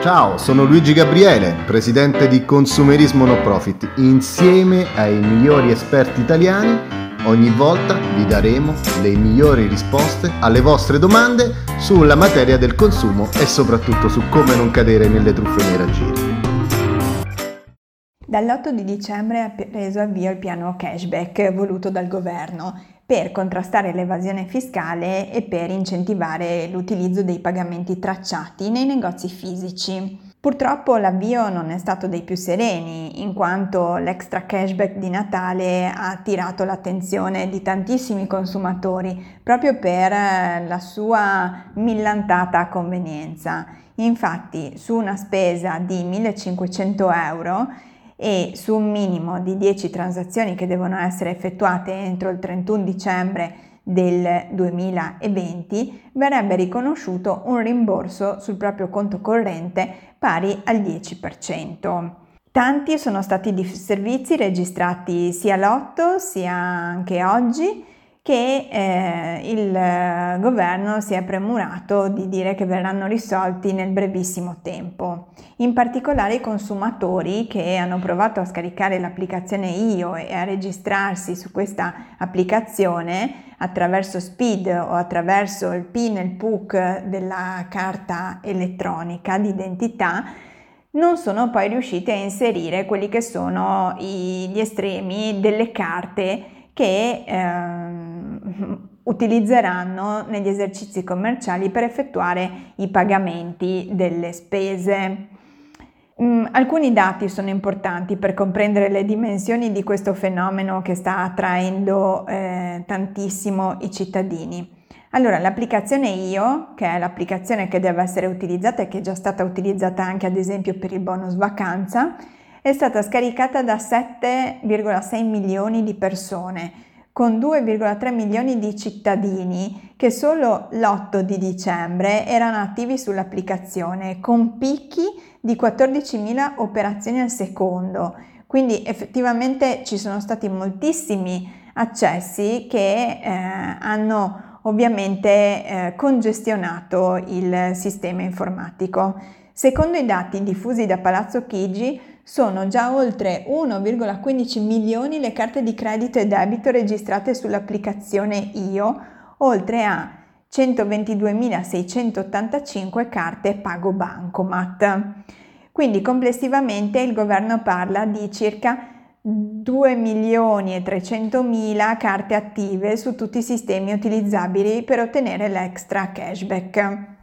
Ciao, sono Luigi Gabriele, presidente di Consumerismo No Profit. Insieme ai migliori esperti italiani, ogni volta vi daremo le migliori risposte alle vostre domande sulla materia del consumo e soprattutto su come non cadere nelle truffe nei raggiri. Dall'8 di dicembre ha preso avvio il piano cashback voluto dal governo per contrastare l'evasione fiscale e per incentivare l'utilizzo dei pagamenti tracciati nei negozi fisici. Purtroppo l'avvio non è stato dei più sereni, in quanto l'extra cashback di Natale ha attirato l'attenzione di tantissimi consumatori proprio per la sua millantata convenienza. Infatti, su una spesa di 1500 euro, e su un minimo di 10 transazioni che devono essere effettuate entro il 31 dicembre del 2020 verrebbe riconosciuto un rimborso sul proprio conto corrente pari al 10%. Tanti sono stati i servizi registrati sia l'8 sia anche oggi che eh, il governo si è premurato di dire che verranno risolti nel brevissimo tempo. In particolare i consumatori che hanno provato a scaricare l'applicazione IO e a registrarsi su questa applicazione attraverso SPID o attraverso il PIN e il PUC della carta elettronica d'identità non sono poi riusciti a inserire quelli che sono gli estremi delle carte che eh, utilizzeranno negli esercizi commerciali per effettuare i pagamenti delle spese. Mm, alcuni dati sono importanti per comprendere le dimensioni di questo fenomeno che sta attraendo eh, tantissimo i cittadini. Allora, l'applicazione IO, che è l'applicazione che deve essere utilizzata e che è già stata utilizzata anche ad esempio per il bonus vacanza, è stata scaricata da 7,6 milioni di persone, con 2,3 milioni di cittadini che solo l'8 di dicembre erano attivi sull'applicazione, con picchi di 14.000 operazioni al secondo. Quindi effettivamente ci sono stati moltissimi accessi che eh, hanno ovviamente eh, congestionato il sistema informatico. Secondo i dati diffusi da Palazzo Chigi, sono già oltre 1,15 milioni le carte di credito e debito registrate sull'applicazione IO, oltre a 122.685 carte Pago Bancomat. Quindi complessivamente il governo parla di circa 2 milioni e 300 mila carte attive su tutti i sistemi utilizzabili per ottenere l'extra cashback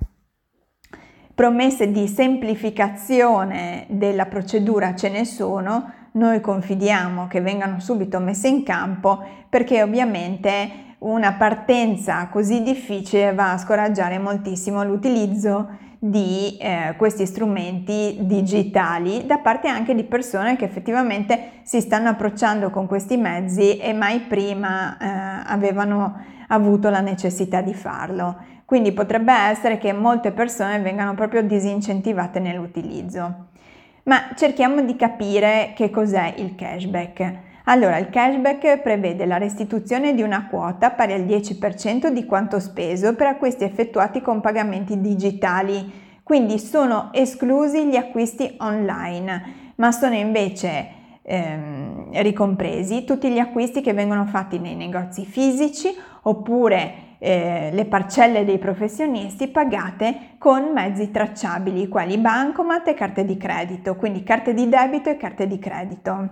promesse di semplificazione della procedura ce ne sono, noi confidiamo che vengano subito messe in campo perché ovviamente una partenza così difficile va a scoraggiare moltissimo l'utilizzo di eh, questi strumenti digitali da parte anche di persone che effettivamente si stanno approcciando con questi mezzi e mai prima eh, avevano avuto la necessità di farlo. Quindi potrebbe essere che molte persone vengano proprio disincentivate nell'utilizzo. Ma cerchiamo di capire che cos'è il cashback. Allora, il cashback prevede la restituzione di una quota pari al 10% di quanto speso per acquisti effettuati con pagamenti digitali, quindi sono esclusi gli acquisti online, ma sono invece ehm, ricompresi tutti gli acquisti che vengono fatti nei negozi fisici oppure eh, le parcelle dei professionisti pagate con mezzi tracciabili quali bancomat e carte di credito, quindi carte di debito e carte di credito.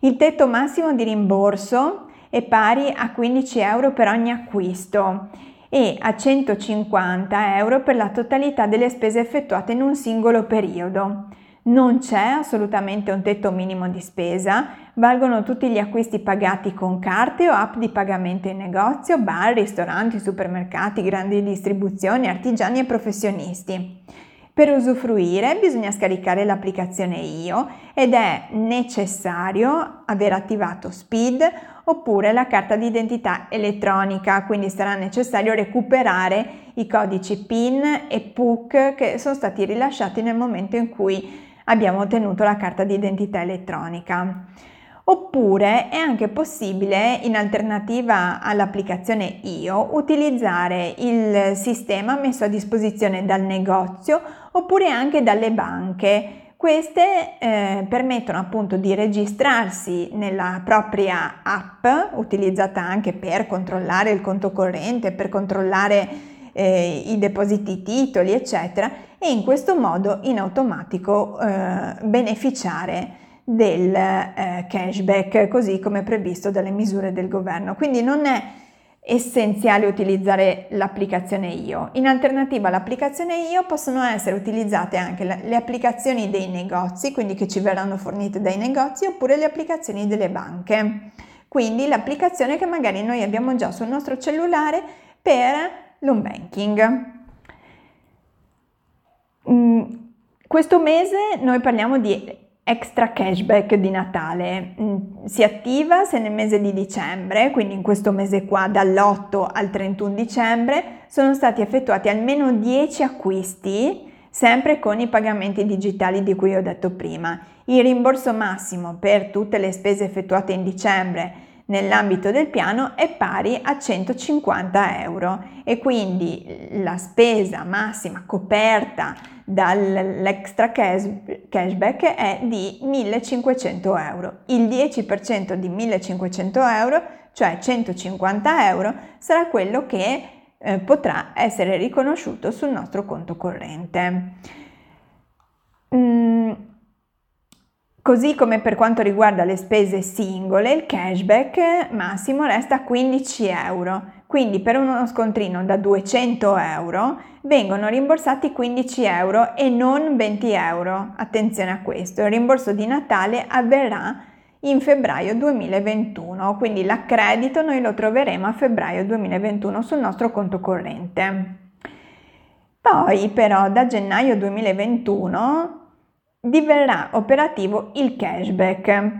Il tetto massimo di rimborso è pari a 15 euro per ogni acquisto e a 150 euro per la totalità delle spese effettuate in un singolo periodo. Non c'è assolutamente un tetto minimo di spesa, valgono tutti gli acquisti pagati con carte o app di pagamento in negozio, bar, ristoranti, supermercati, grandi distribuzioni, artigiani e professionisti. Per usufruire bisogna scaricare l'applicazione IO ed è necessario aver attivato SPID oppure la carta d'identità elettronica, quindi sarà necessario recuperare i codici PIN e PUC che sono stati rilasciati nel momento in cui abbiamo ottenuto la carta di identità elettronica. Oppure è anche possibile, in alternativa all'applicazione IO, utilizzare il sistema messo a disposizione dal negozio oppure anche dalle banche. Queste eh, permettono appunto di registrarsi nella propria app, utilizzata anche per controllare il conto corrente, per controllare eh, i depositi titoli, eccetera, e in questo modo in automatico eh, beneficiare del eh, cashback, così come previsto dalle misure del governo. Quindi non è essenziale utilizzare l'applicazione IO. In alternativa all'applicazione IO possono essere utilizzate anche le applicazioni dei negozi, quindi che ci verranno fornite dai negozi, oppure le applicazioni delle banche. Quindi l'applicazione che magari noi abbiamo già sul nostro cellulare per l'home banking. Mm, questo mese noi parliamo di extra cashback di Natale. Mm, si attiva se nel mese di dicembre, quindi in questo mese qua dall'8 al 31 dicembre, sono stati effettuati almeno 10 acquisti, sempre con i pagamenti digitali di cui ho detto prima. Il rimborso massimo per tutte le spese effettuate in dicembre nell'ambito del piano è pari a 150 euro e quindi la spesa massima coperta dall'extra cashback è di 1500 euro. Il 10% di 1500 euro, cioè 150 euro, sarà quello che eh, potrà essere riconosciuto sul nostro conto corrente. Mm, Così come per quanto riguarda le spese singole, il cashback massimo resta 15 euro, quindi per uno scontrino da 200 euro vengono rimborsati 15 euro e non 20 euro. Attenzione a questo, il rimborso di Natale avverrà in febbraio 2021, quindi l'accredito noi lo troveremo a febbraio 2021 sul nostro conto corrente. Poi però da gennaio 2021 diverrà operativo il cashback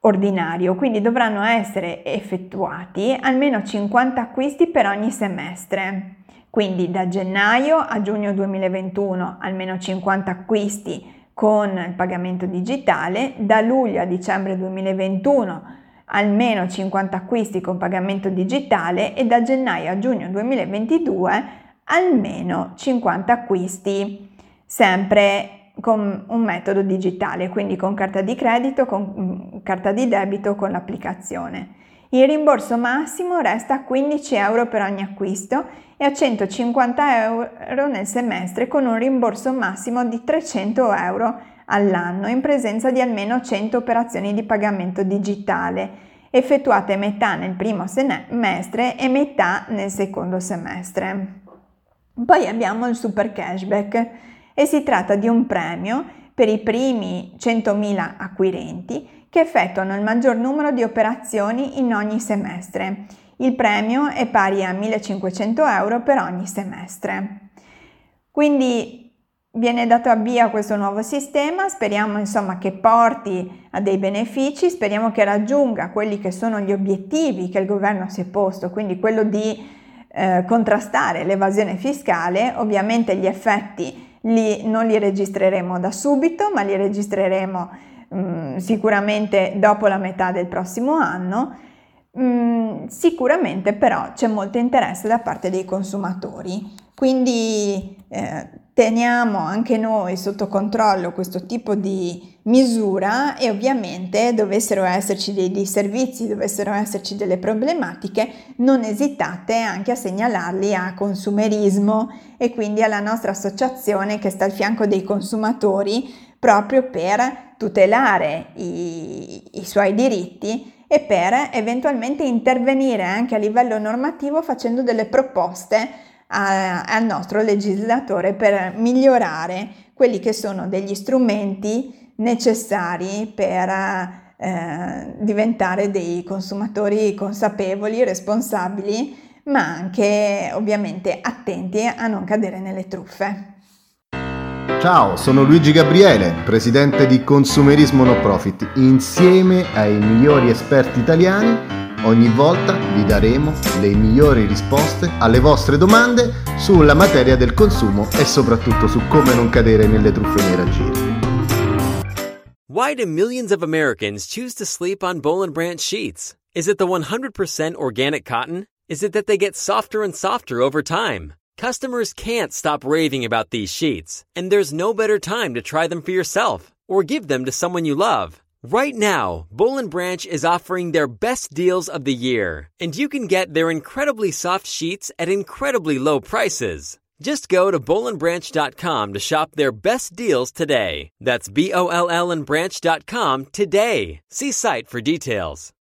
ordinario, quindi dovranno essere effettuati almeno 50 acquisti per ogni semestre. Quindi da gennaio a giugno 2021 almeno 50 acquisti con il pagamento digitale, da luglio a dicembre 2021 almeno 50 acquisti con pagamento digitale e da gennaio a giugno 2022 almeno 50 acquisti sempre con un metodo digitale, quindi con carta di credito, con mm, carta di debito, con l'applicazione. Il rimborso massimo resta a 15 euro per ogni acquisto e a 150 euro nel semestre con un rimborso massimo di 300 euro all'anno in presenza di almeno 100 operazioni di pagamento digitale effettuate metà nel primo semestre e metà nel secondo semestre. Poi abbiamo il super cashback e si tratta di un premio per i primi 100.000 acquirenti che effettuano il maggior numero di operazioni in ogni semestre. Il premio è pari a 1.500 euro per ogni semestre. Quindi viene dato avvio a questo nuovo sistema, speriamo insomma che porti a dei benefici, speriamo che raggiunga quelli che sono gli obiettivi che il governo si è posto, quindi quello di eh, contrastare l'evasione fiscale, ovviamente gli effetti li, non li registreremo da subito, ma li registreremo mh, mm, sicuramente dopo la metà del prossimo anno. Mm, sicuramente però c'è molto interesse da parte dei consumatori, quindi eh, teniamo anche noi sotto controllo questo tipo di misura e ovviamente dovessero esserci dei disservizi, dovessero esserci delle problematiche, non esitate anche a segnalarli a consumerismo e quindi alla nostra associazione che sta al fianco dei consumatori proprio per tutelare i, i suoi diritti e per eventualmente intervenire anche a livello normativo facendo delle proposte a, al nostro legislatore per migliorare quelli che sono degli strumenti necessari per eh, diventare dei consumatori consapevoli, responsabili, ma anche ovviamente attenti a non cadere nelle truffe. Ciao, sono Luigi Gabriele, presidente di Consumerismo No Profit. Insieme ai migliori esperti italiani, ogni volta vi daremo le migliori risposte alle vostre domande sulla materia del consumo e soprattutto su come non cadere nelle truffe nei raggiri. Why do millions of Americans choose to sleep on Bowl Branch sheets? Is it the 100% organic cotton? Is it that they get softer and softer over time? Customers can't stop raving about these sheets, and there's no better time to try them for yourself or give them to someone you love. Right now, and Branch is offering their best deals of the year, and you can get their incredibly soft sheets at incredibly low prices. Just go to bollandbranch.com to shop their best deals today. That's B O L L and branch.com today. See site for details.